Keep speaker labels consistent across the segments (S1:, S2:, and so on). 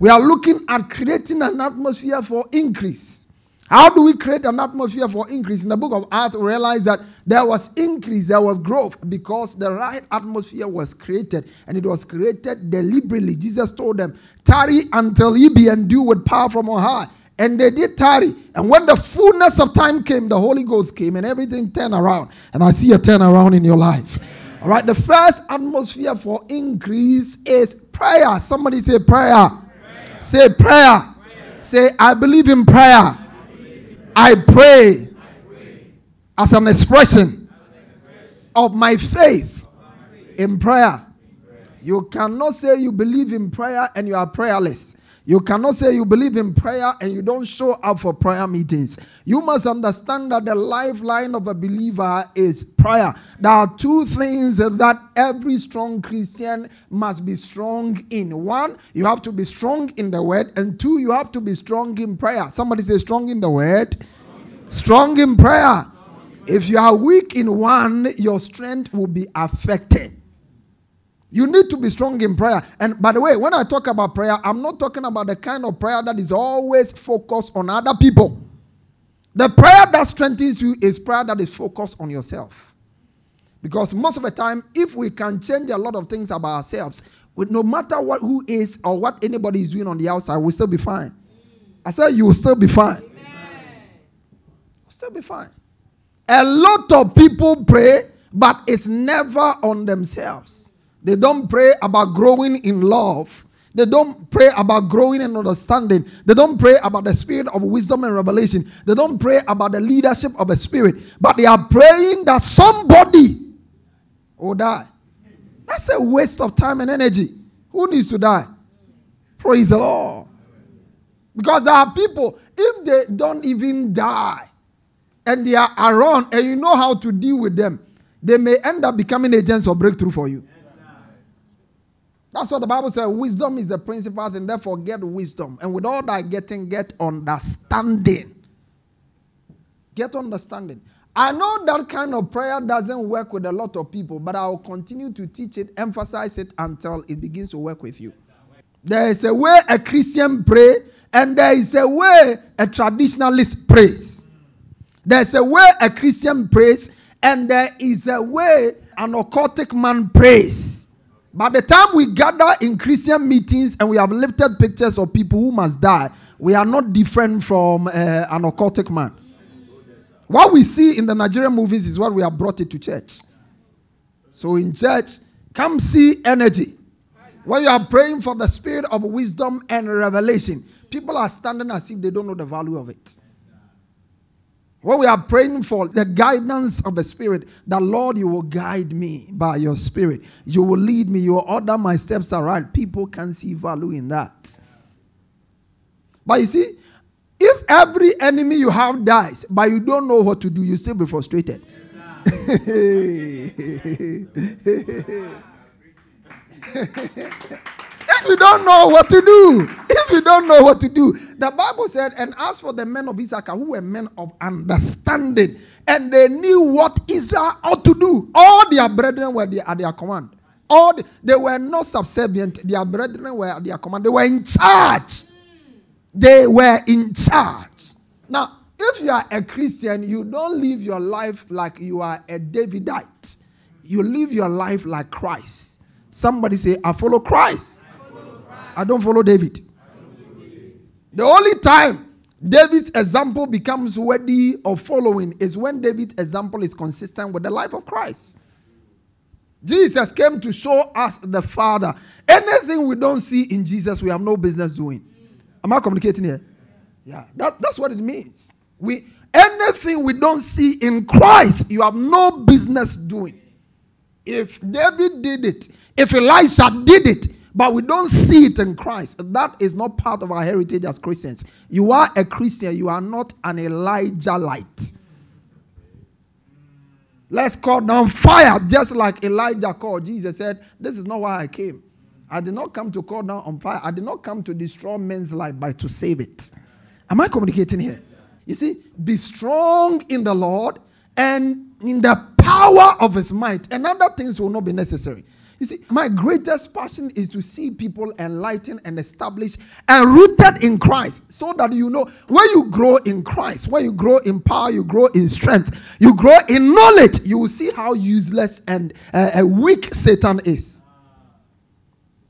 S1: We are looking at creating an atmosphere for increase. How do we create an atmosphere for increase? In the book of Acts, we realize that there was increase, there was growth because the right atmosphere was created and it was created deliberately. Jesus told them, Tarry until ye be endued with power from on high. And they did tarry. And when the fullness of time came, the Holy Ghost came and everything turned around. And I see a turnaround in your life. All right, the first atmosphere for increase is prayer. Somebody say prayer. Say prayer. Say, I believe in prayer. I pray as an expression of my faith in prayer. You cannot say you believe in prayer and you are prayerless. You cannot say you believe in prayer and you don't show up for prayer meetings. You must understand that the lifeline of a believer is prayer. There are two things that every strong Christian must be strong in. One, you have to be strong in the word, and two, you have to be strong in prayer. Somebody say strong in the word, strong in prayer. If you are weak in one, your strength will be affected. You need to be strong in prayer. And by the way, when I talk about prayer, I'm not talking about the kind of prayer that is always focused on other people. The prayer that strengthens you is prayer that is focused on yourself. Because most of the time, if we can change a lot of things about ourselves, no matter what who is or what anybody is doing on the outside, we'll still be fine. I said you will still be fine. We'll still be fine. A lot of people pray, but it's never on themselves. They don't pray about growing in love. They don't pray about growing in understanding. They don't pray about the spirit of wisdom and revelation. They don't pray about the leadership of a spirit. But they are praying that somebody will die. That's a waste of time and energy. Who needs to die? Praise the Lord. Because there are people, if they don't even die and they are around and you know how to deal with them, they may end up becoming agents of breakthrough for you. That's what the Bible says. Wisdom is the principal thing. Therefore, get wisdom. And with all that getting, get understanding. Get understanding. I know that kind of prayer doesn't work with a lot of people, but I'll continue to teach it, emphasize it until it begins to work with you. There is a way a Christian pray, and there is a way a traditionalist prays. There's a way a Christian prays, and there is a way an occultic man prays. By the time we gather in Christian meetings and we have lifted pictures of people who must die, we are not different from uh, an occultic man. What we see in the Nigerian movies is what we have brought it to church. So in church, come see energy. When you are praying for the spirit of wisdom and revelation, people are standing as if they don't know the value of it. When we are praying for the guidance of the Spirit, the Lord, you will guide me by your Spirit. You will lead me. You will order my steps aright. People can see value in that. But you see, if every enemy you have dies, but you don't know what to do, you still be frustrated. if you don't know what to do, you don't know what to do, the Bible said, and as for the men of Issachar, who were men of understanding, and they knew what Israel ought to do, all their brethren were at their command. All the, they were not subservient, their brethren were at their command. They were in charge. They were in charge. Now, if you are a Christian, you don't live your life like you are a Davidite. You live your life like Christ. Somebody say, I follow Christ. I don't follow David. The only time David's example becomes worthy of following is when David's example is consistent with the life of Christ. Jesus came to show us the Father. Anything we don't see in Jesus, we have no business doing. Am I communicating here? Yeah, that, that's what it means. We anything we don't see in Christ, you have no business doing. If David did it, if Elisha did it, but we don't see it in Christ, that is not part of our heritage as Christians. You are a Christian, you are not an Elijah light. Let's call down fire, just like Elijah called. Jesus said, This is not why I came. I did not come to call down on fire. I did not come to destroy men's life, but to save it. Am I communicating here? You see, be strong in the Lord and in the power of his might, and other things will not be necessary. You see, my greatest passion is to see people enlightened and established and rooted in Christ so that you know when you grow in Christ, when you grow in power, you grow in strength, you grow in knowledge, you will see how useless and uh, weak Satan is.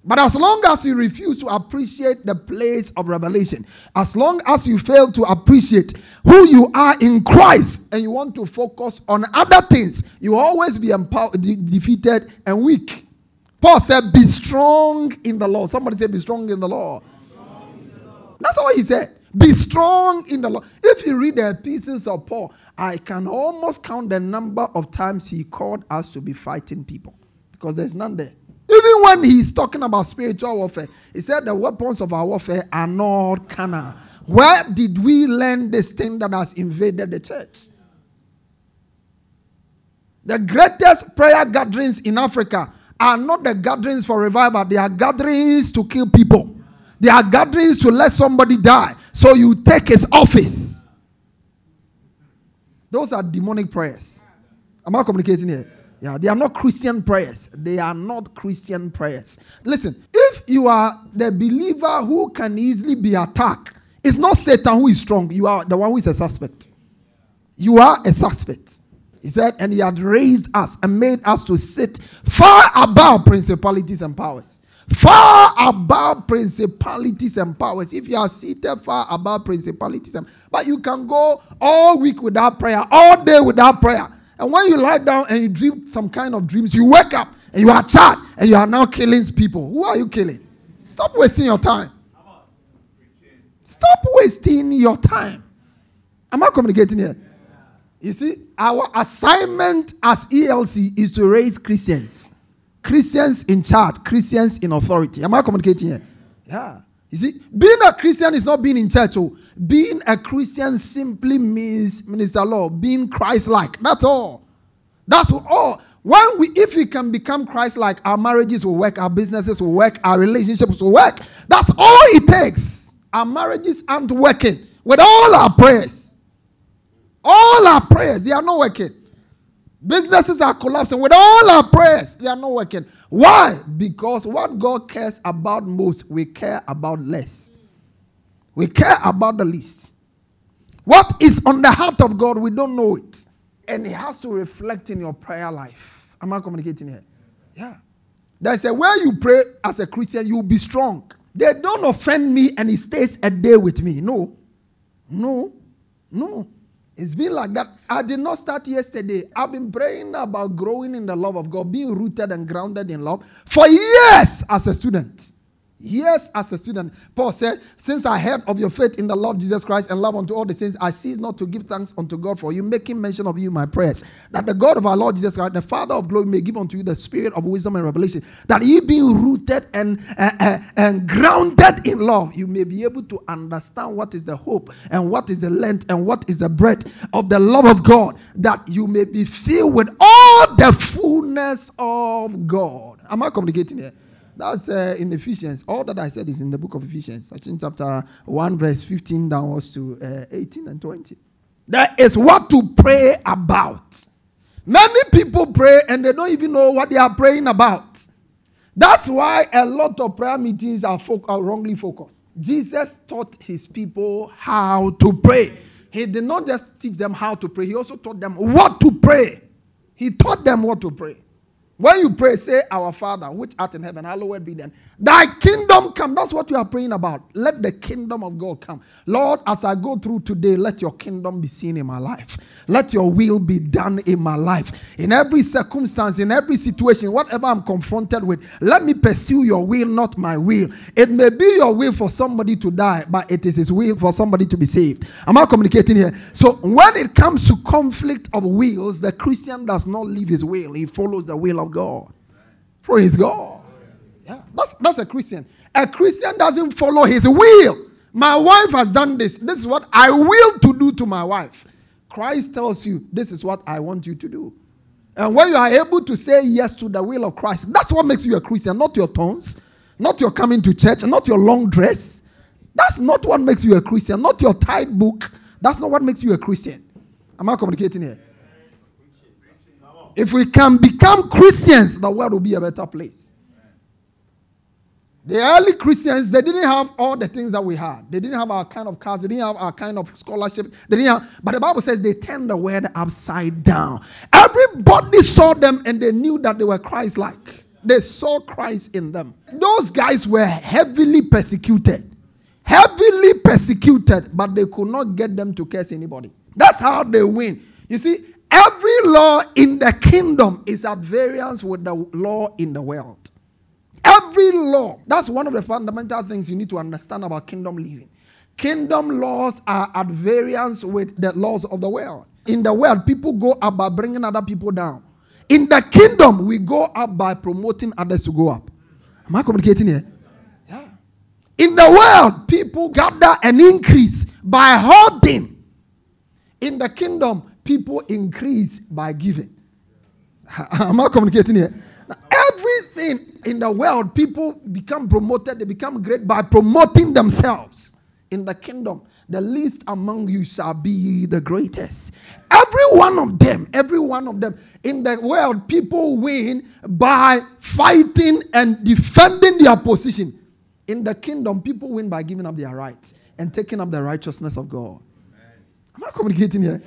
S1: But as long as you refuse to appreciate the place of revelation, as long as you fail to appreciate who you are in Christ and you want to focus on other things, you will always be empowered, de- defeated and weak. Paul said, Be strong in the Lord. Somebody say, Be strong in the Lord. That's all he said. Be strong in the Lord. If you read the pieces of Paul, I can almost count the number of times he called us to be fighting people because there's none there. Even when he's talking about spiritual warfare, he said the weapons of our warfare are not carnal. Where did we learn this thing that has invaded the church? The greatest prayer gatherings in Africa are not the gatherings for revival, they are gatherings to kill people. They are gatherings to let somebody die. So you take his office. Those are demonic prayers. Am I communicating here? Yeah, they are not Christian prayers. They are not Christian prayers. Listen, if you are the believer who can easily be attacked, it's not Satan who is strong. You are the one who is a suspect. You are a suspect. He said, and he had raised us and made us to sit far above principalities and powers. Far above principalities and powers. If you are seated far above principalities, and, but you can go all week without prayer, all day without prayer and when you lie down and you dream some kind of dreams, you wake up and you are tired and you are now killing people. Who are you killing? Stop wasting your time. Stop wasting your time. Am I communicating here? You see, our assignment as ELC is to raise Christians. Christians in charge, Christians in authority. Am I communicating here? Yeah. You see, being a Christian is not being in church. Oh, being a Christian simply means, Minister Law, being Christ-like. That's all. That's all. When we, if we can become Christ-like, our marriages will work, our businesses will work, our relationships will work. That's all it takes. Our marriages aren't working with all our prayers. All our prayers, they are not working. Businesses are collapsing with all our prayers. They are not working. Why? Because what God cares about most, we care about less. We care about the least. What is on the heart of God, we don't know it. And it has to reflect in your prayer life. Am I communicating here? Yeah. There's a way you pray as a Christian, you'll be strong. They don't offend me and it stays a day with me. No. No. No. It's been like that. I did not start yesterday. I've been praying about growing in the love of God, being rooted and grounded in love for years as a student. Yes, as a student, Paul said, Since I heard of your faith in the Lord Jesus Christ and love unto all the saints, I cease not to give thanks unto God for you, making mention of you in my prayers, that the God of our Lord Jesus Christ, the Father of glory, may give unto you the spirit of wisdom and revelation, that ye being rooted and, uh, uh, and grounded in love, you may be able to understand what is the hope and what is the length and what is the breadth of the love of God, that you may be filled with all the fullness of God. Am I communicating here? That's uh, in Ephesians. All that I said is in the book of Ephesians, in chapter 1, verse 15 downwards to uh, 18 and 20. That is what to pray about. Many people pray and they don't even know what they are praying about. That's why a lot of prayer meetings are, fo- are wrongly focused. Jesus taught his people how to pray. He did not just teach them how to pray, he also taught them what to pray. He taught them what to pray. When you pray, say, Our Father, which art in heaven, hallowed be then. Thy kingdom come. That's what you are praying about. Let the kingdom of God come. Lord, as I go through today, let your kingdom be seen in my life. Let your will be done in my life. In every circumstance, in every situation, whatever I'm confronted with, let me pursue your will, not my will. It may be your will for somebody to die, but it is his will for somebody to be saved. Am I communicating here? So when it comes to conflict of wills, the Christian does not leave his will, he follows the will of God. Praise God. Yeah, that's, that's a Christian. A Christian doesn't follow his will. My wife has done this. This is what I will to do to my wife. Christ tells you, This is what I want you to do. And when you are able to say yes to the will of Christ, that's what makes you a Christian, not your tongues, not your coming to church, not your long dress. That's not what makes you a Christian, not your tithe book. That's not what makes you a Christian. Am I communicating here? If we can become Christians, the world will be a better place. The early Christians, they didn't have all the things that we had. They didn't have our kind of cars. They didn't have our kind of scholarship. They didn't have, but the Bible says they turned the world upside down. Everybody saw them and they knew that they were Christ-like. They saw Christ in them. Those guys were heavily persecuted. Heavily persecuted, but they could not get them to curse anybody. That's how they win. You see, every law in the kingdom is at variance with the law in the world. Every law. That's one of the fundamental things you need to understand about kingdom living. Kingdom laws are at variance with the laws of the world. In the world, people go up by bringing other people down. In the kingdom, we go up by promoting others to go up. Am I communicating here? Yeah. In the world, people gather and increase by hoarding. In the kingdom, people increase by giving. Am I communicating here? Everything in the world, people become promoted, they become great by promoting themselves. In the kingdom, the least among you shall be the greatest. Every one of them, every one of them. In the world, people win by fighting and defending their position. In the kingdom, people win by giving up their rights and taking up the righteousness of God. Am I communicating here?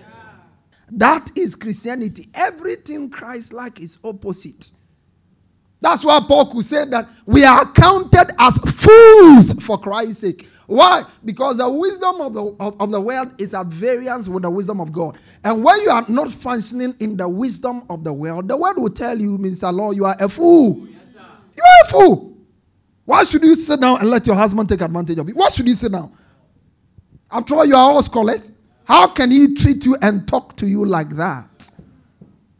S1: That is Christianity. Everything Christ like is opposite. That's why Paul could say that we are counted as fools for Christ's sake. Why? Because the wisdom of the, of, of, the world is at variance with the wisdom of God. And when you are not functioning in the wisdom of the world, the world will tell you, Mr. Law, you are a fool. Yes, you are a fool. Why should you sit down and let your husband take advantage of you? Why should you sit down? After all, you are all scholars. How can he treat you and talk to you like that?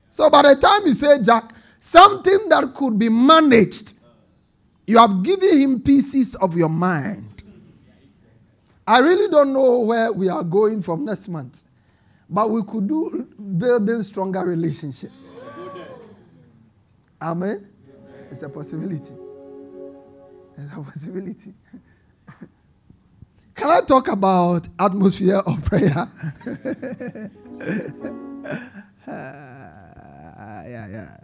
S1: So by the time you say, Jack, Something that could be managed. You have given him pieces of your mind. I really don't know where we are going from next month, but we could do building stronger relationships. Amen. It's a possibility. It's a possibility. Can I talk about atmosphere of prayer? uh, yeah, yeah.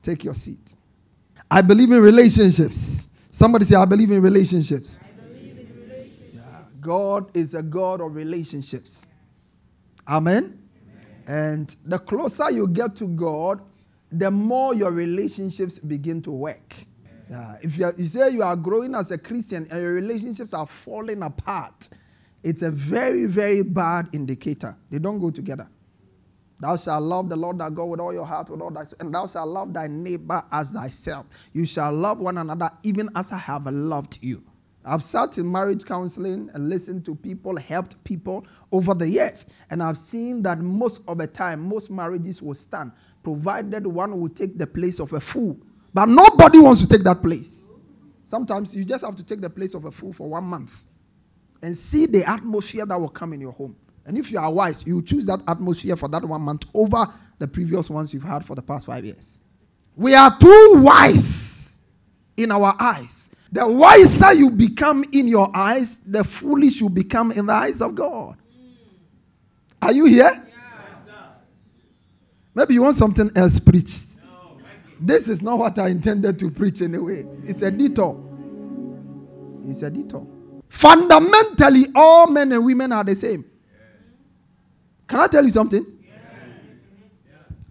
S1: Take your seat. I believe in relationships. Somebody say, I believe in relationships. Believe in relationships. Yeah. God is a God of relationships. Amen? Amen? And the closer you get to God, the more your relationships begin to work. Yeah. If you, are, you say you are growing as a Christian and your relationships are falling apart, it's a very, very bad indicator. They don't go together. Thou shalt love the Lord thy God with all your heart, with all thy soul, and thou shalt love thy neighbor as thyself. You shall love one another even as I have loved you. I've sat in marriage counseling and listened to people, helped people over the years, and I've seen that most of the time, most marriages will stand, provided one will take the place of a fool. But nobody wants to take that place. Sometimes you just have to take the place of a fool for one month and see the atmosphere that will come in your home. And if you are wise, you choose that atmosphere for that one month over the previous ones you've had for the past five years. We are too wise in our eyes. The wiser you become in your eyes, the foolish you become in the eyes of God. Are you here? Maybe you want something else preached. This is not what I intended to preach anyway. It's a detour. It's a detour. Fundamentally, all men and women are the same. Can I tell you something?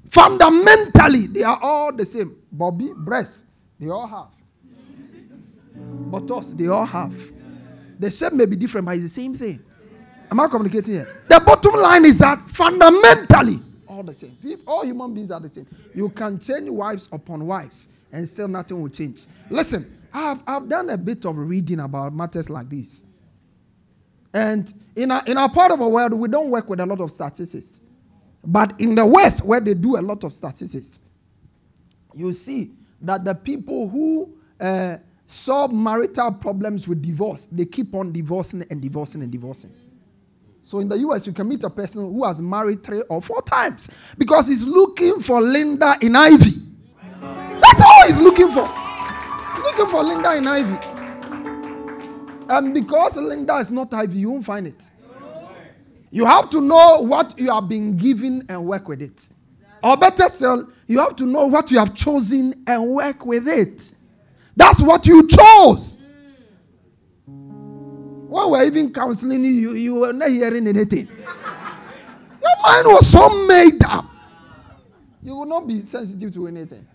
S1: Fundamentally, they are all the same. Bobby, breast, they all have. But us, they all have. The shape may be different, but it's the same thing. Am I communicating here? The bottom line is that fundamentally, the same. All human beings are the same. You can change wives upon wives, and still nothing will change. Listen, I've, I've done a bit of reading about matters like this. And in our, in our part of the world, we don't work with a lot of statistics. But in the West, where they do a lot of statistics, you see that the people who uh, solve marital problems with divorce, they keep on divorcing and divorcing and divorcing. So in the US, you can meet a person who has married three or four times because he's looking for Linda in Ivy. That's all he's looking for. He's looking for Linda in Ivy. And because Linda is not Ivy, you won't find it. You have to know what you have been given and work with it. Or better still, you have to know what you have chosen and work with it. That's what you chose. When we're even counseling you, you were not hearing anything. Your mind was so made up. You will not be sensitive to anything.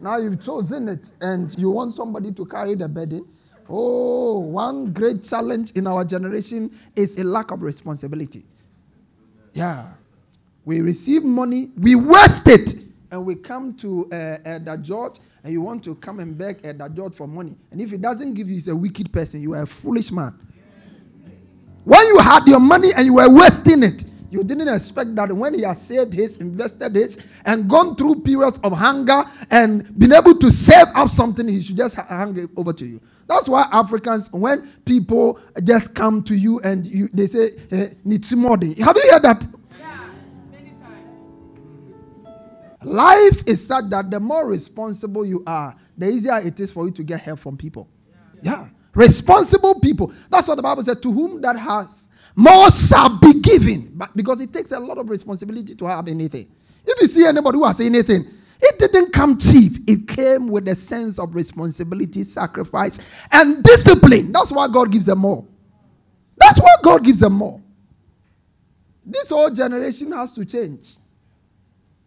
S1: Now you've chosen it and you want somebody to carry the burden. Oh, one great challenge in our generation is a lack of responsibility. Yeah. We receive money, we waste it, and we come to uh, uh, and you want to come and beg uh, George for money. And if he doesn't give you, he's a wicked person. You are a foolish man. When you had your money and you were wasting it, you didn't expect that when he has saved his, invested his, and gone through periods of hunger and been able to save up something, he should just hand it over to you. That's why Africans, when people just come to you and you, they say, eh, Nitrimodi. Have you heard that? Yeah, many times. Life is such that the more responsible you are, the easier it is for you to get help from people. Yeah. yeah. Responsible people. That's what the Bible said. To whom that has more shall be given. But because it takes a lot of responsibility to have anything. If you see anybody who has anything, it didn't come cheap. It came with a sense of responsibility, sacrifice, and discipline. That's why God gives them more. That's why God gives them more. This whole generation has to change.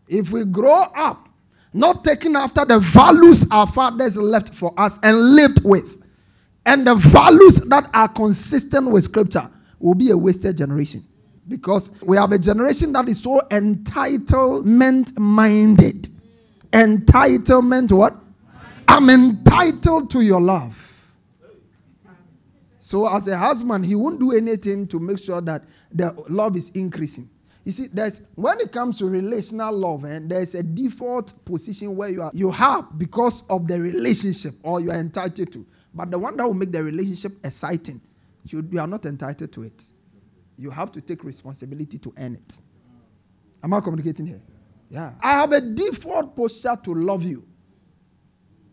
S1: If we grow up not taking after the values our fathers left for us and lived with, and the values that are consistent with Scripture, will be a wasted generation. Because we have a generation that is so entitlement minded. Entitlement, what? I'm entitled to your love. So, as a husband, he won't do anything to make sure that the love is increasing. You see, there's when it comes to relational love, and eh, there's a default position where you are you have because of the relationship or you are entitled to. But the one that will make the relationship exciting you, you are not entitled to it. You have to take responsibility to earn it. Am I communicating here? Yeah. I have a default posture to love you.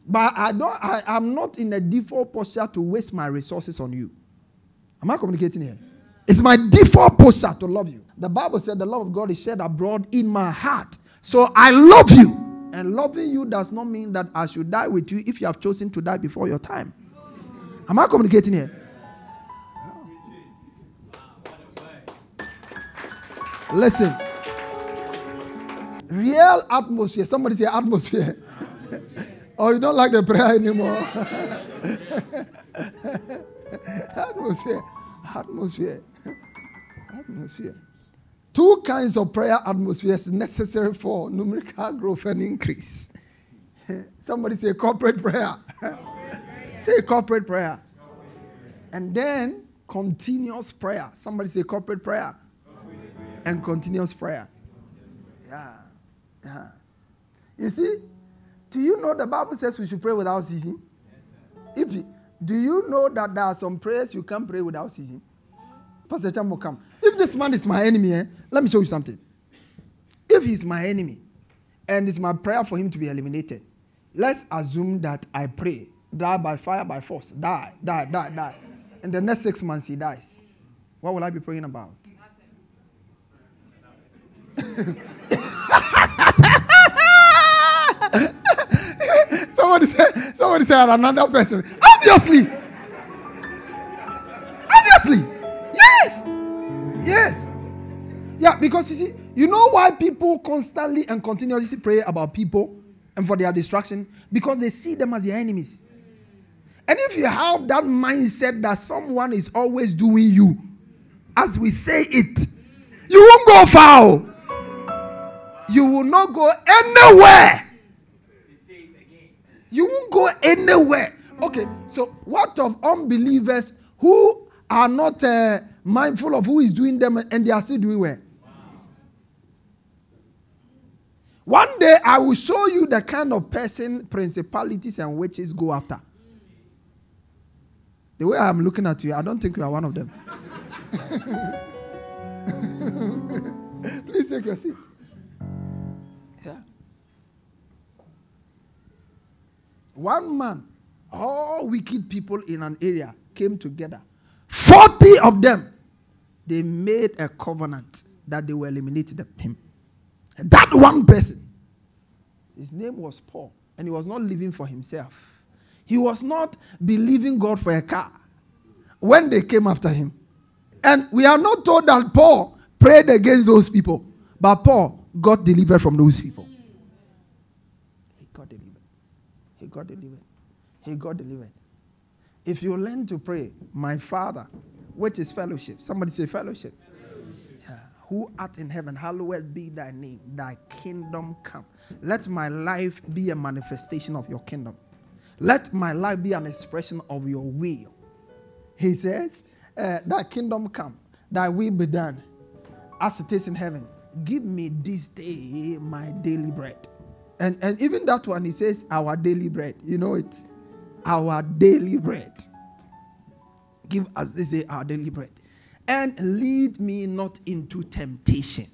S1: But I don't I, am not in a default posture to waste my resources on you. Am I communicating here? It's my default posture to love you. The Bible said the love of God is shed abroad in my heart. So I love you. And loving you does not mean that I should die with you if you have chosen to die before your time. Am I communicating here? Listen. Real atmosphere. Somebody say atmosphere. oh, you don't like the prayer anymore. atmosphere. Atmosphere. Atmosphere. Two kinds of prayer atmospheres necessary for numerical growth and increase. Somebody say corporate prayer. Say corporate prayer. And then continuous prayer. Somebody say corporate prayer and continuous prayer. Yeah. Yeah. You see, do you know the Bible says we should pray without ceasing? If do you know that there are some prayers you can't pray without ceasing? Pastor Cham come. If this man is my enemy, eh, let me show you something. If he's my enemy and it's my prayer for him to be eliminated, let's assume that I pray, die by fire, by force, die, die, die, die. In the next six months, he dies. What will I be praying about? somebody said, somebody said another person. Obviously. Obviously. Yes. Yes. Yeah, because you see, you know why people constantly and continuously pray about people and for their destruction? Because they see them as their enemies. And if you have that mindset that someone is always doing you, as we say it, you won't go far. You will not go anywhere. You won't go anywhere. Okay, so what of unbelievers who are not uh, mindful of who is doing them and they are still doing well? One day I will show you the kind of person principalities and witches go after. The way I'm looking at you, I don't think you are one of them. Please take your seat. Yeah. One man, all wicked people in an area came together. 40 of them, they made a covenant that they will eliminate him. That one person, his name was Paul, and he was not living for himself. He was not believing God for a car when they came after him. And we are not told that Paul prayed against those people, but Paul got delivered from those people. He got delivered. He got delivered. He got delivered. If you learn to pray, my Father, which is fellowship, somebody say fellowship. Who art in heaven, hallowed be thy name, thy kingdom come. Let my life be a manifestation of your kingdom. Let my life be an expression of your will. He says, uh, Thy kingdom come, thy will be done, as it is in heaven. Give me this day my daily bread. And, and even that one, he says, Our daily bread. You know it? Our daily bread. Give us this day our daily bread. And lead me not into temptation.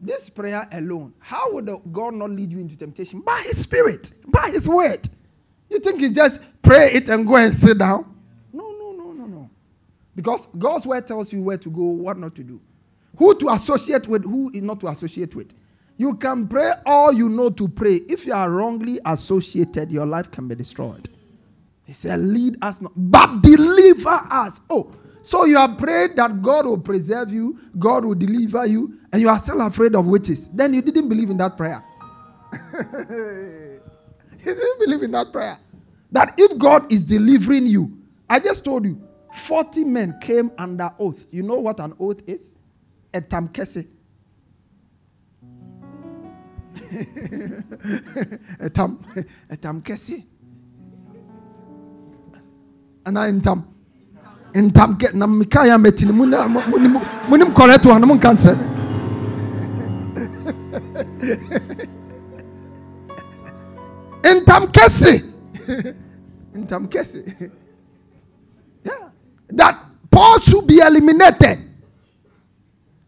S1: This prayer alone, how would God not lead you into temptation? By His Spirit, by His word. You think you just pray it and go and sit down? No, no, no, no, no. Because God's word tells you where to go, what not to do, who to associate with, who is not to associate with. You can pray all you know to pray. If you are wrongly associated, your life can be destroyed. He said, Lead us not, but deliver us. Oh, so you are prayed that God will preserve you, God will deliver you, and you are still afraid of witches. Then you didn't believe in that prayer. He didn't believe in that prayer. That if God is delivering you, I just told you, 40 men came under oath. You know what an oath is? A tamkese. a tam a tamkese. Ana intam. Intam ke na mikaya metini munim correct one mun kan ntam kɛse ntam kɛse yeah. That paul should be eliminated.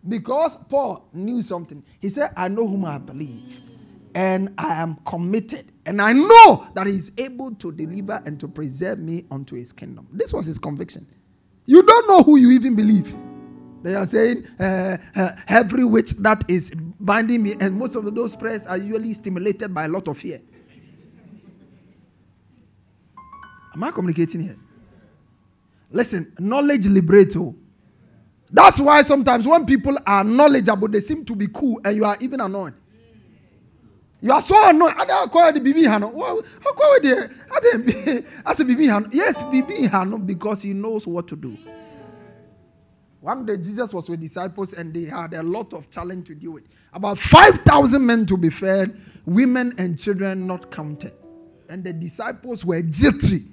S1: Because paul knew something. He said i know whom i believe and i am committed and i know that he is able to deliver and to preserve me unto his kingdom. This was his conviction. You don't know who you even believe. They are saying uh, uh, every witch that is binding me and most of those prayers are usually stimulated by a lot of fear Am I communicating here? Listen, knowledge liberates. Oh. That's why sometimes when people are knowledgeable, they seem to be cool and you are even annoyed. You are so annoyed. I don't call the BB Hano. How call it? I said BB Hano. Yes, BB Hano because he knows what to do. One day Jesus was with disciples and they had a lot of challenge to deal with. About 5,000 men to be fed, women and children not counted. And the disciples were jittery.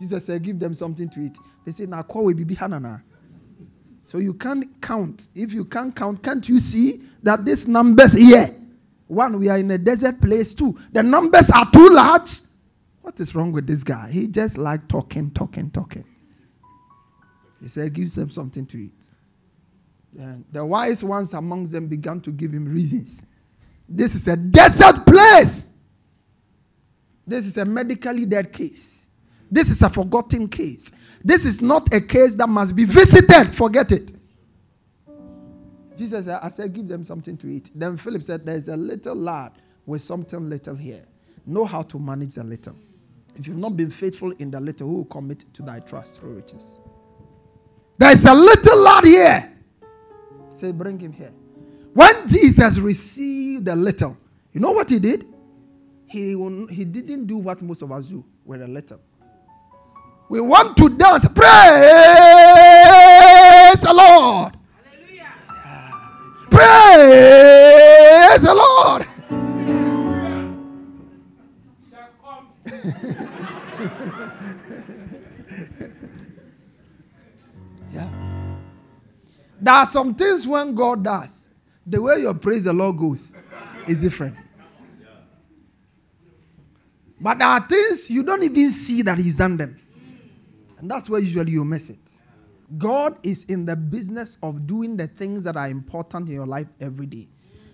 S1: Jesus said, Give them something to eat. They said, Now call be hanana. So you can't count. If you can't count, can't you see that these numbers here? One, we are in a desert place. Two, the numbers are too large. What is wrong with this guy? He just like talking, talking, talking. He said, Give them something to eat. And the wise ones amongst them began to give him reasons. This is a desert place. This is a medically dead case. This is a forgotten case. This is not a case that must be visited. Forget it. Jesus said, I said, give them something to eat. Then Philip said, There's a little lad with something little here. Know how to manage the little. If you've not been faithful in the little, who will commit to thy trust through riches? There's a little lad here. Say, bring him here. When Jesus received the little, you know what he did? He, he didn't do what most of us do with a little. We want to dance. Praise the Lord. Praise the Lord. yeah. There are some things when God does, the way your praise the Lord goes is different. But there are things you don't even see that He's done them. And that's where usually you miss it. God is in the business of doing the things that are important in your life every day.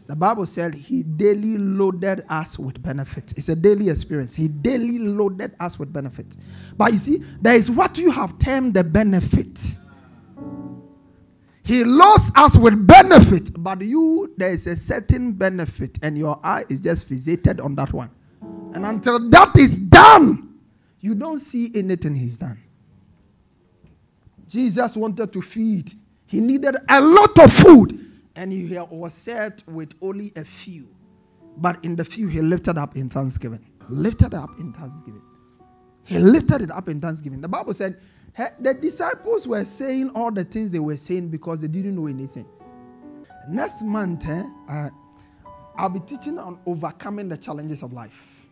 S1: The Bible said he daily loaded us with benefit. It's a daily experience. He daily loaded us with benefit. But you see, there is what you have termed the benefit. He loads us with benefit, but you, there is a certain benefit, and your eye is just fixated on that one. And until that is done, you don't see anything he's done. Jesus wanted to feed, he needed a lot of food, and he was set with only a few. But in the few, he lifted up in thanksgiving. Lifted up in thanksgiving. He lifted it up in thanksgiving. The Bible said the disciples were saying all the things they were saying because they didn't know anything. Next month, eh, uh, I'll be teaching on overcoming the challenges of life.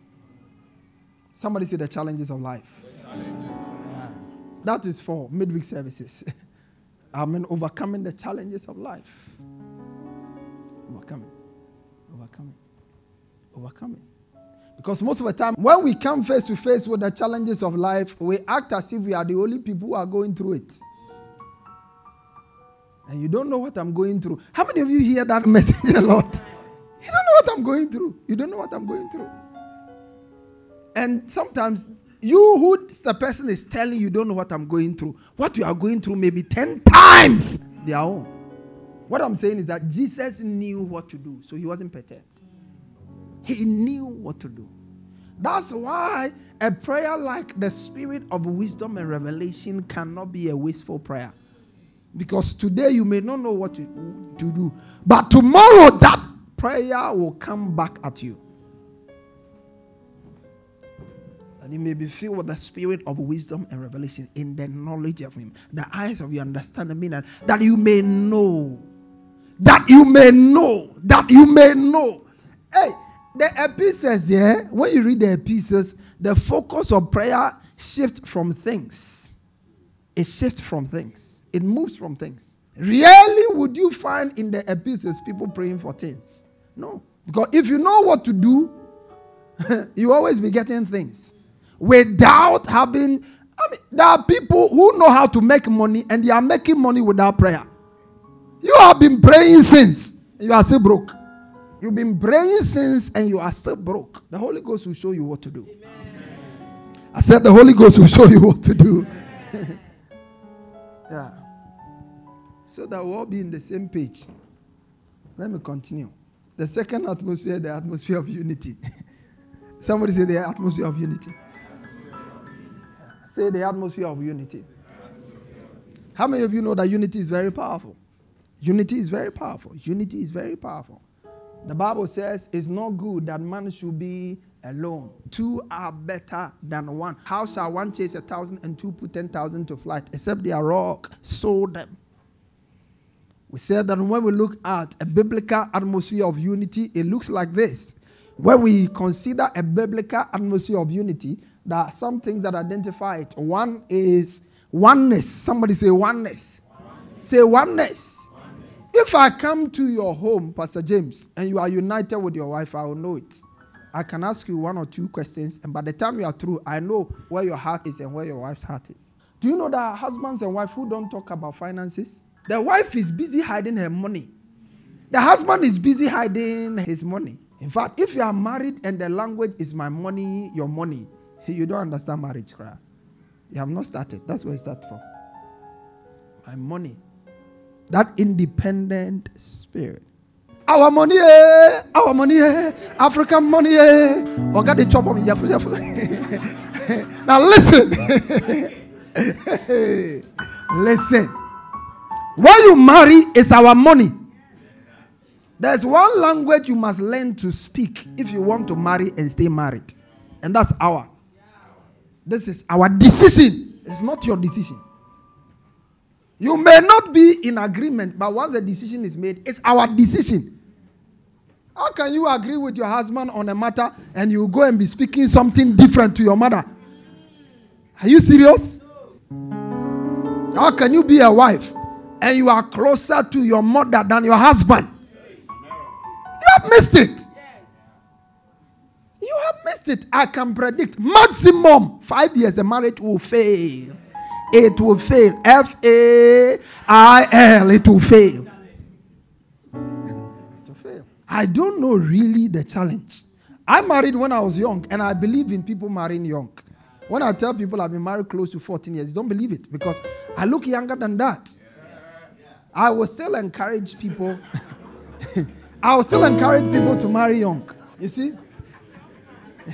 S1: Somebody say the challenges of life. That is for midweek services. I mean, overcoming the challenges of life. Overcoming. Overcoming. Overcoming. Because most of the time, when we come face to face with the challenges of life, we act as if we are the only people who are going through it. And you don't know what I'm going through. How many of you hear that message a lot? You don't know what I'm going through. You don't know what I'm going through. And sometimes you who the person is telling you don't know what I'm going through. What you are going through maybe 10 times their own. What I'm saying is that Jesus knew what to do, so he wasn't perturbed. He knew what to do. That's why a prayer like the spirit of wisdom and revelation cannot be a wasteful prayer. Because today you may not know what to, to do, but tomorrow that prayer will come back at you. And you may be filled with the spirit of wisdom and revelation in the knowledge of Him. The eyes of your understanding, that you may know. That you may know. That you may know. Hey, the epistles there, when you read the epistles, the focus of prayer shifts from things. It shifts from things. It moves from things. Rarely would you find in the epistles people praying for things. No. Because if you know what to do, you always be getting things without having. I mean, there are people who know how to make money and they are making money without prayer. You have been praying since you are still broke. You've been praying since and you are still broke. The Holy Ghost will show you what to do. Amen. I said, The Holy Ghost will show you what to do. yeah. So that we'll all be in the same page. Let me continue. The second atmosphere, the atmosphere of unity. Somebody say the atmosphere of unity. Say the atmosphere of unity. How many of you know that unity is very powerful? Unity is very powerful. Unity is very powerful. The Bible says it's not good that man should be alone. Two are better than one. How shall one chase a thousand and two put ten thousand to flight? Except they are rock, sow them. We said that when we look at a biblical atmosphere of unity, it looks like this. When we consider a biblical atmosphere of unity, there are some things that identify it. One is oneness. Somebody say oneness. oneness. Say oneness. oneness. If I come to your home, Pastor James, and you are united with your wife, I will know it. I can ask you one or two questions, and by the time you are through, I know where your heart is and where your wife's heart is. Do you know that husbands and wife who don't talk about finances? The wife is busy hiding her money. The husband is busy hiding his money. In fact, if you are married and the language is my money, your money, you don't understand marriage, cry. You have not started. That's where you start from. My money. That independent spirit. Our money, eh? our money, eh? African money. Eh? Or got the chop on me. now listen. listen. When you marry, it's our money. There's one language you must learn to speak if you want to marry and stay married. And that's our. This is our decision. It's not your decision. You may not be in agreement, but once the decision is made, it's our decision. How can you agree with your husband on a matter and you go and be speaking something different to your mother? Are you serious? How can you be a wife and you are closer to your mother than your husband? You have missed it. You have missed it. I can predict maximum five years the marriage will fail. It will fail. F A I L. It will fail. It will fail. I don't know really the challenge. I married when I was young, and I believe in people marrying young. When I tell people I've been married close to 14 years, don't believe it because I look younger than that. I will still encourage people. I will still encourage people to marry young. You see? I,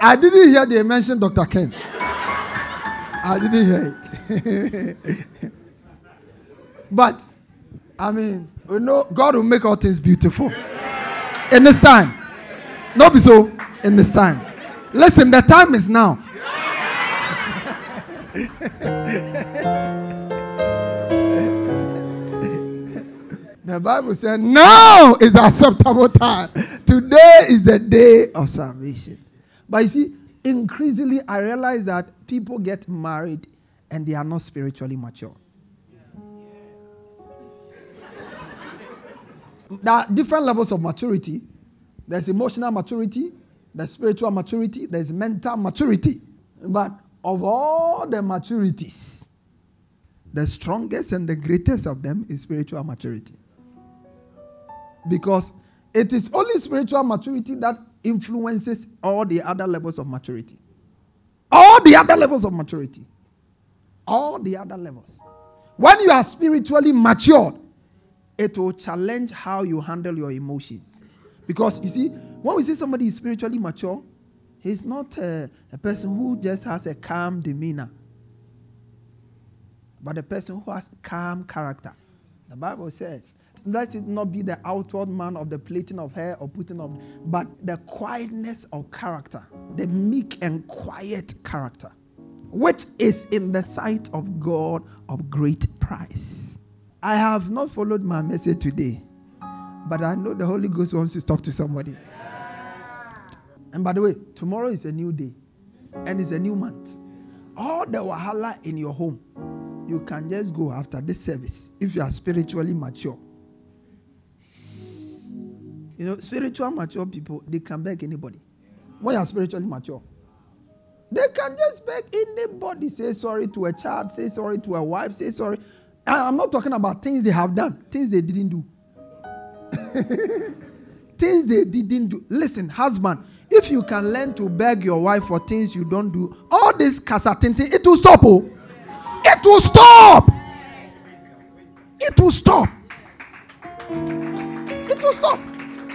S1: I didn't hear they mention Dr. Ken. I didn't hear it. but, I mean, we know God will make all things beautiful. In this time. Not be so. In this time. Listen, the time is now. the Bible said, now is the acceptable time. Today is the day of salvation. But you see, increasingly I realize that people get married and they are not spiritually mature. There are different levels of maturity. There's emotional maturity, there's spiritual maturity, there's mental maturity. But of all the maturities, the strongest and the greatest of them is spiritual maturity. Because it is only spiritual maturity that influences all the other levels of maturity. All the other levels of maturity. All the other levels. When you are spiritually matured, it will challenge how you handle your emotions. Because you see, when we say somebody is spiritually mature, he's not a, a person who just has a calm demeanor, but a person who has calm character. The Bible says, let it not be the outward man of the plaiting of hair or putting of, but the quietness of character, the meek and quiet character, which is in the sight of God of great price. I have not followed my message today, but I know the Holy Ghost wants to talk to somebody. And by the way, tomorrow is a new day and it's a new month. All the wahala in your home, you can just go after this service if you are spiritually mature. You know, spiritual mature people, they can beg anybody. When you are spiritually mature, they can just beg anybody. Say sorry to a child, say sorry to a wife, say sorry. I'm not talking about things they have done, things they didn't do. things they didn't do. Listen, husband, if you can learn to beg your wife for things you don't do, all this casatinti, it will stop. Oh. It will stop. It will stop. It will stop.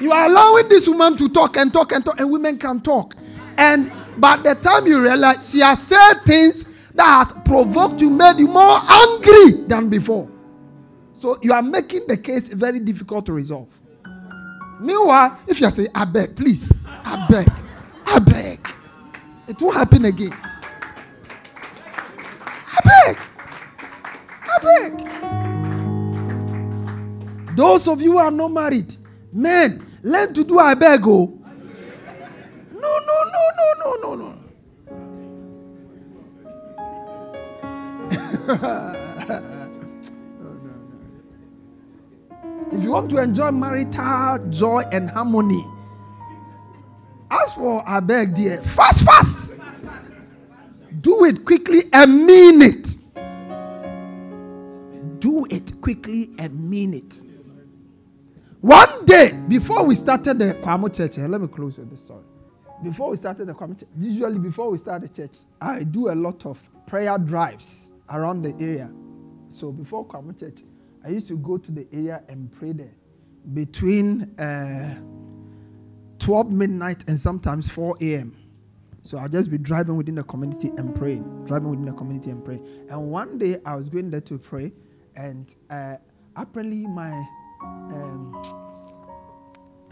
S1: You are allowing this woman to talk and talk and talk, and women can talk. And by the time you realize she has said things that has provoked you, made you more angry than before. So you are making the case very difficult to resolve. Meanwhile, if you saying, I beg, please, I beg, I beg, it won't happen again. I beg, I beg. Those of you who are not married, men, learn to do I beg. Oh. No, no, no, no, no, no, no. If you want to enjoy marital joy and harmony, as for I beg, dear. Fast, fast. Do it quickly and mean it. Do it quickly and mean it. One day, before we started the Kwamo Church, eh, let me close with this story. Before we started the Kwamo Church, usually before we start the church, I do a lot of prayer drives around the area. So before Kwamo Church, I used to go to the area and pray there between uh, 12 midnight and sometimes 4 a.m. So I'll just be driving within the community and praying, driving within the community and praying. And one day I was going there to pray, and uh, apparently my um,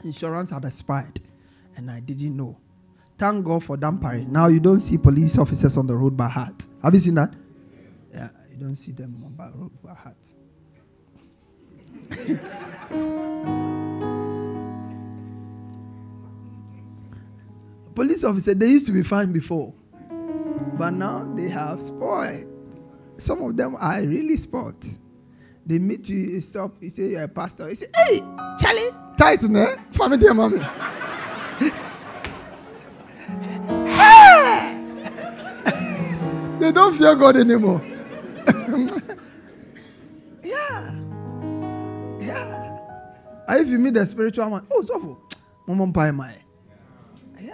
S1: insurance had expired, and I didn't know. Thank God for Dampare. Now you don't see police officers on the road by heart. Have you seen that? Yeah, you don't see them on the road by heart. police officer they used to be fine before, but now they have spoiled. Some of them are really spoiled. They meet you, you stop, you say you're a pastor. You say, hey, Charlie, tight, ne? Family, dear mommy. they don't fear God anymore. If you meet the spiritual man, oh, so mom pie my. Yeah.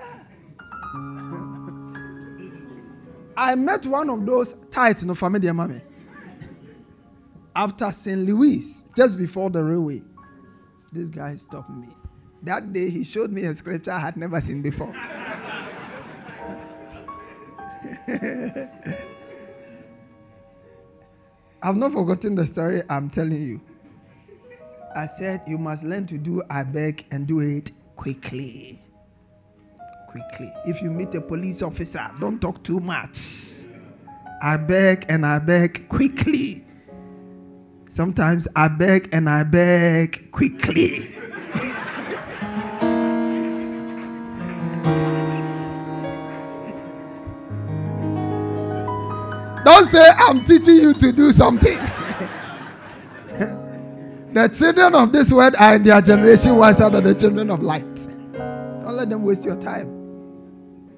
S1: I met one of those tight no family mommy after St. Louis, just before the railway. This guy stopped me. That day, he showed me a scripture I had never seen before. I've not forgotten the story I'm telling you. I said, You must learn to do I beg and do it quickly. Quickly. If you meet a police officer, don't talk too much. I beg and I beg quickly. Sometimes I beg and I beg quickly. Don't say I'm teaching you to do something. the children of this world are in their generation wiser than the children of light. Don't let them waste your time.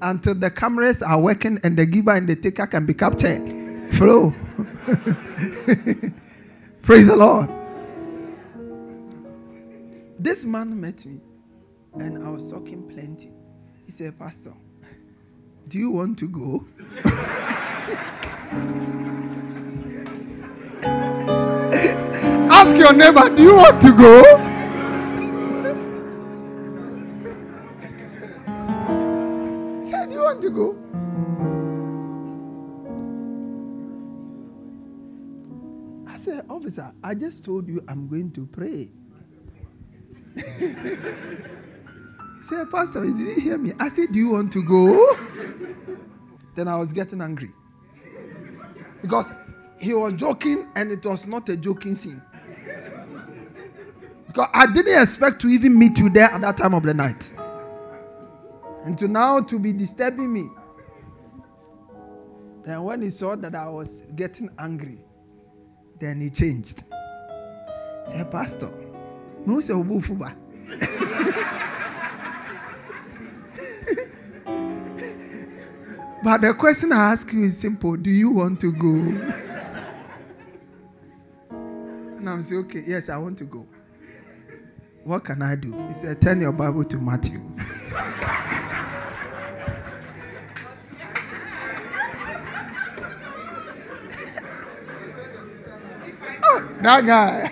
S1: Until the cameras are working and the giver and the taker can be captured. Flow. Praise the Lord. This man met me and I was talking plenty. He said, Pastor, do you want to go? Ask your neighbor, do you want to go? Said, do you want to go? I said, Officer, I just told you I'm going to pray. he said, Pastor, you didn't hear me. I said, Do you want to go? then I was getting angry. Because he was joking and it was not a joking scene. Because I didn't expect to even meet you there at that time of the night. And to now to be disturbing me. Then when he saw that I was getting angry, then he changed. He said, Pastor, no say obufuba. But the question I ask you is simple. Do you want to go? And I'm saying, okay, yes, I want to go. What can I do? He said, turn your Bible to Matthew. Oh, that guy.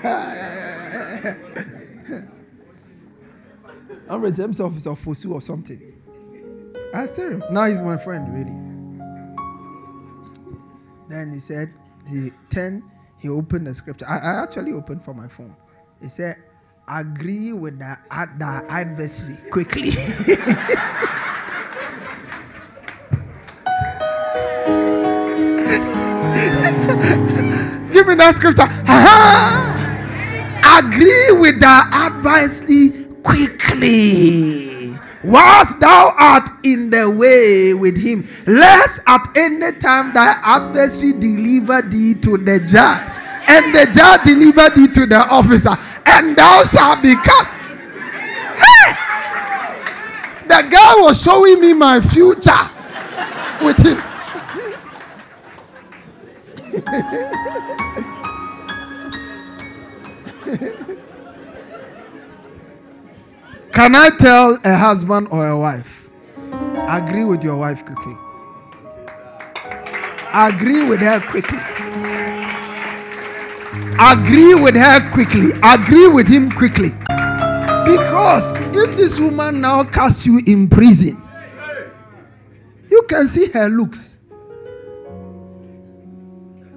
S1: I'm himself is a Fosu or something. I said him. Now he's my friend, really. Then he said, he turned, he opened the scripture. I, I actually opened for my phone. He said, agree with the, the adversary quickly. Give me that scripture. Agree with the adversary quickly. Whilst thou art in the way with him, lest at any time thy adversary deliver thee to the judge, and the judge delivered thee to the officer, and thou shalt be cut. Hey! The guy was showing me my future with him. Can I tell a husband or a wife? Agree with your wife quickly. Agree with her quickly. Agree with her quickly. Agree with him quickly. Because if this woman now casts you in prison, you can see her looks.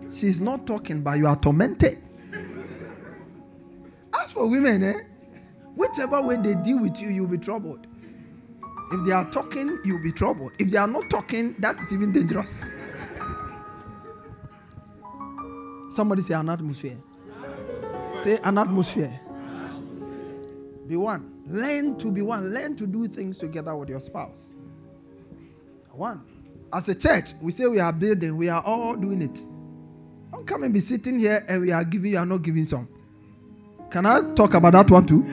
S1: She's not talking, but you are tormented. As for women, eh? Whichever way they deal with you, you'll be troubled. If they are talking, you'll be troubled. If they are not talking, that is even dangerous. Somebody say an atmosphere. Say an atmosphere. Be one. Learn to be one. Learn to do things together with your spouse. One. As a church, we say we are building, we are all doing it. Don't come and be sitting here and we are giving, you are not giving some. Can I talk about that one too?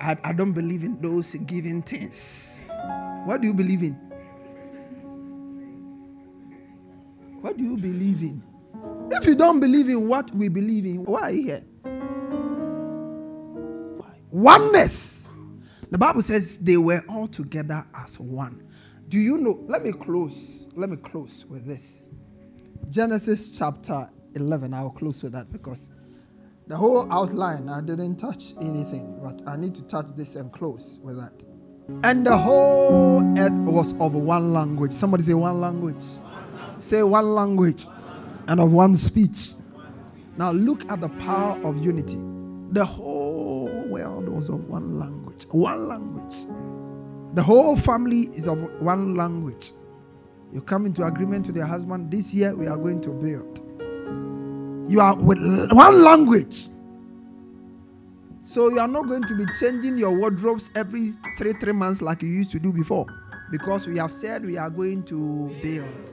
S1: I, I don't believe in those giving things. What do you believe in? What do you believe in? If you don't believe in what we believe in, why are you here? Oneness. The Bible says they were all together as one. Do you know? Let me close. Let me close with this. Genesis chapter 11. I'll close with that because the whole outline, I didn't touch anything, but I need to touch this and close with that. And the whole earth was of one language. Somebody say one language. Say one language and of one speech. Now look at the power of unity. The whole world was of one language. One language. The whole family is of one language. You come into agreement with your husband. This year we are going to build. You are with one language. So you are not going to be changing your wardrobes every three three months like you used to do before, because we have said we are going to build.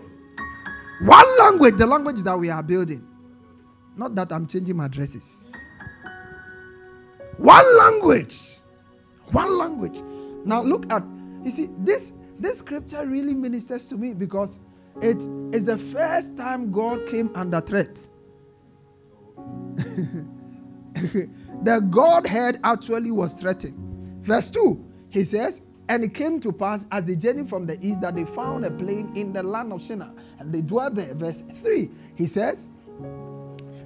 S1: One language, the language that we are building. Not that I'm changing my dresses. One language. One language. Now look at you see this this scripture really ministers to me because it is the first time God came under threat. the Godhead actually was threatened. Verse 2, he says, and it came to pass as they journeyed from the east that they found a plain in the land of Shinar, and they dwelt there. Verse 3, he says,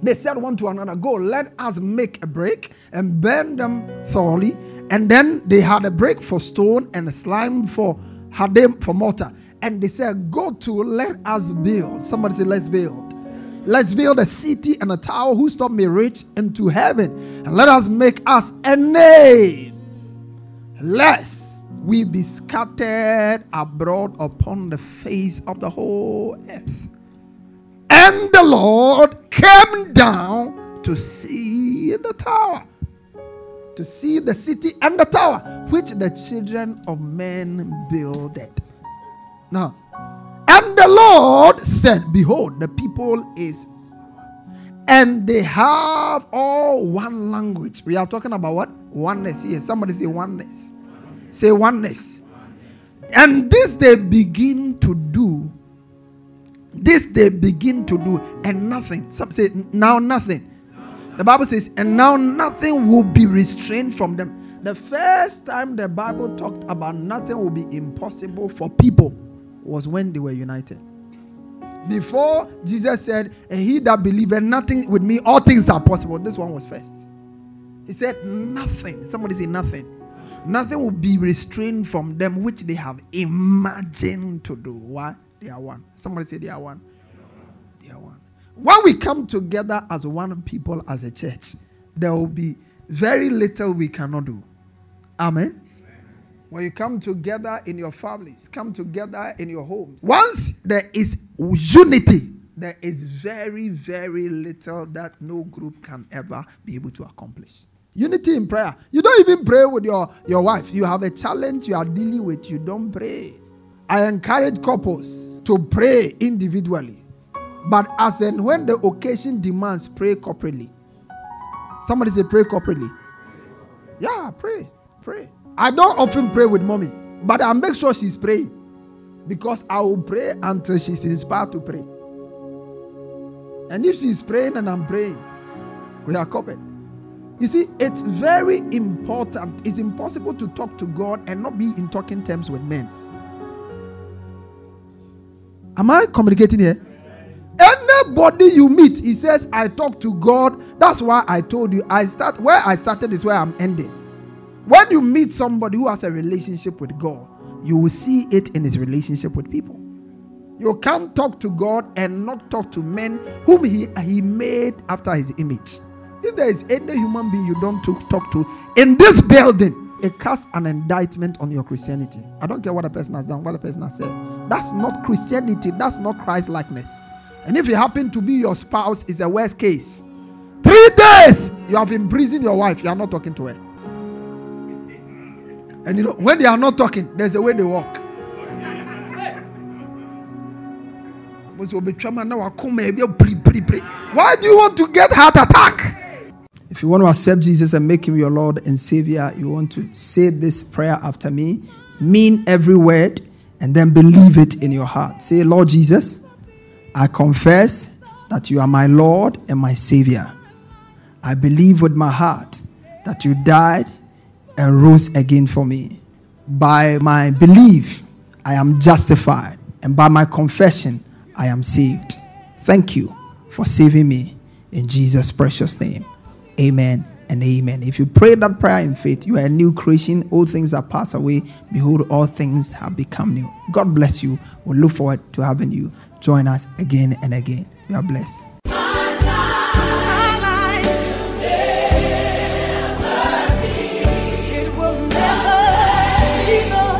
S1: They said one to another, Go, let us make a break and burn them thoroughly. And then they had a break for stone and a slime for had them for mortar. And they said, Go to, let us build. Somebody say, Let's build. Let's build a city and a tower whose top may reach into heaven. And let us make us a name. Lest we be scattered abroad upon the face of the whole earth. And the Lord came down to see the tower, to see the city and the tower which the children of men builded. Now, and the Lord said, Behold, the people is, and they have all one language. We are talking about what? Oneness here. Somebody say oneness. Say oneness. And this they begin to do. This they begin to do, and nothing. Some say now nothing. The Bible says, and now nothing will be restrained from them. The first time the Bible talked about nothing will be impossible for people was when they were united. Before Jesus said, and he that believeth nothing with me, all things are possible. This one was first. He said, nothing. Somebody say nothing Nothing will be restrained from them which they have imagined to do. Why? They are one. Somebody say they are one. They are one. When we come together as one people, as a church, there will be very little we cannot do. Amen. When you come together in your families, come together in your homes. Once there is unity, there is very, very little that no group can ever be able to accomplish. Unity in prayer. You don't even pray with your, your wife. You have a challenge you are dealing with. You don't pray. I encourage couples to pray individually. But as and when the occasion demands, pray corporately. Somebody say pray corporately. Yeah, pray. Pray. I don't often pray with mommy, but I make sure she's praying. Because I will pray until she's inspired to pray. And if she's praying and I'm praying, we are covered. You see, it's very important. It's impossible to talk to God and not be in talking terms with men. Am I communicating here? Anybody you meet, he says, I talk to God. That's why I told you. I start where I started is where I'm ending. When you meet somebody who has a relationship with God, you will see it in his relationship with people. You can't talk to God and not talk to men whom he, he made after his image. If there is any human being you don't talk to in this building, it casts an indictment on your Christianity. I don't care what a person has done, what a person has said. That's not Christianity. That's not Christ likeness. And if it happened to be your spouse, it's a worst case. Three days you have imprisoned your wife. You are not talking to her. And you know when they are not talking, there's a way they walk. Why do you want to get heart attack? If you want to accept Jesus and make him your Lord and Savior, you want to say this prayer after me, mean every word, and then believe it in your heart. Say, Lord Jesus, I confess that you are my Lord and my Savior. I believe with my heart that you died and rose again for me. By my belief, I am justified, and by my confession, I am saved. Thank you for saving me in Jesus' precious name. Amen and amen. If you pray that prayer in faith, you are a new creation. All things are passed away. Behold, all things have become new. God bless you. We look forward to having you join us again and again. You are blessed.